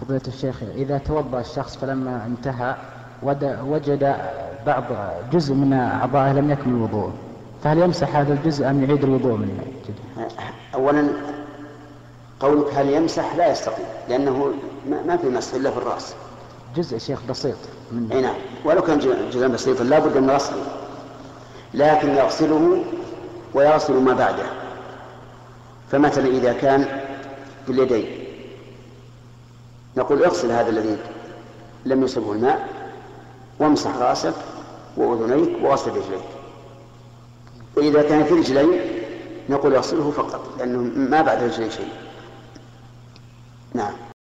فضيلة الشيخ إذا توضأ الشخص فلما انتهى وجد بعض جزء من أعضائه لم يكمل الوضوء فهل يمسح هذا الجزء أم يعيد الوضوء من جديد؟ أولا قولك هل يمسح؟ لا يستقيم لأنه ما في مسح إلا في الرأس. جزء شيخ بسيط من أي نعم ولو كان جزءا بسيطا لا بد من غسله لكن يغسله ويغسل ما بعده. فمثلا إذا كان في اليدين نقول اغسل هذا الذي لم يصبه الماء وامسح رأسك وأذنيك وغسل رجليك. وإذا كان في رجلين نقول اغسله فقط لأنه ما بعد رجلين شيء.